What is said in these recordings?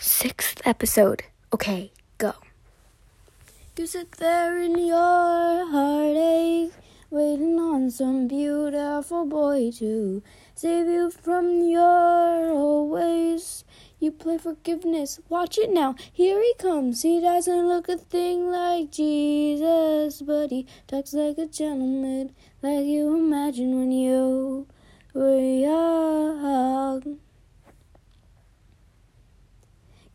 sixth episode. Okay, go. You sit there in your heartache, waiting on some beautiful boy to save you from your old ways. You play forgiveness, watch it now. Here he comes. He doesn't look a thing like Jesus, but he talks like a gentleman, like you imagine when you were young.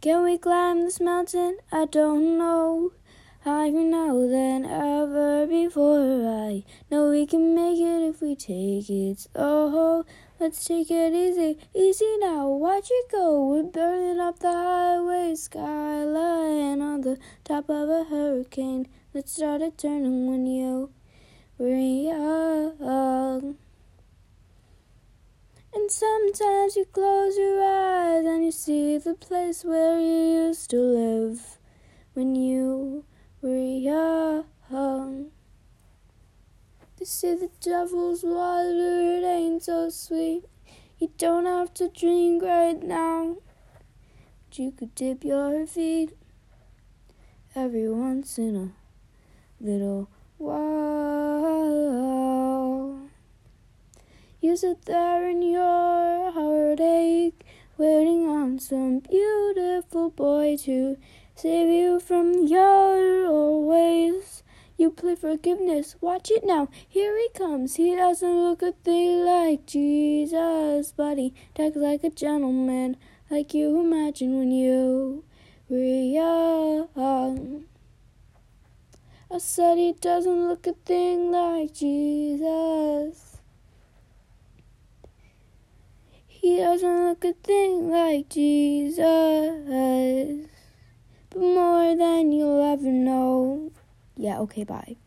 Can we climb this mountain? I don't know. Higher now than ever before. I know we can make it if we take it slow. Let's take it easy, easy now. Watch it go. We're burning up the highway skyline on the top of a hurricane that started turning when you were young. And sometimes you close your eyes and you the place where you used to live when you were young. They say the devil's water, it ain't so sweet. You don't have to drink right now, but you could dip your feet every once in a little while. You sit there in your some beautiful boy to save you from your ways. You play forgiveness, watch it now. Here he comes. He doesn't look a thing like Jesus, but he talks like a gentleman, like you imagine when you were young. I said he doesn't look a thing like Jesus. He doesn't look a thing like Jesus. But more than you'll ever know. Yeah, okay, bye.